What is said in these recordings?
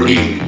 Breathe,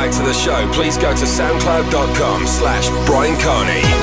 back to the show, please go to soundcloud.com slash Brian Carney.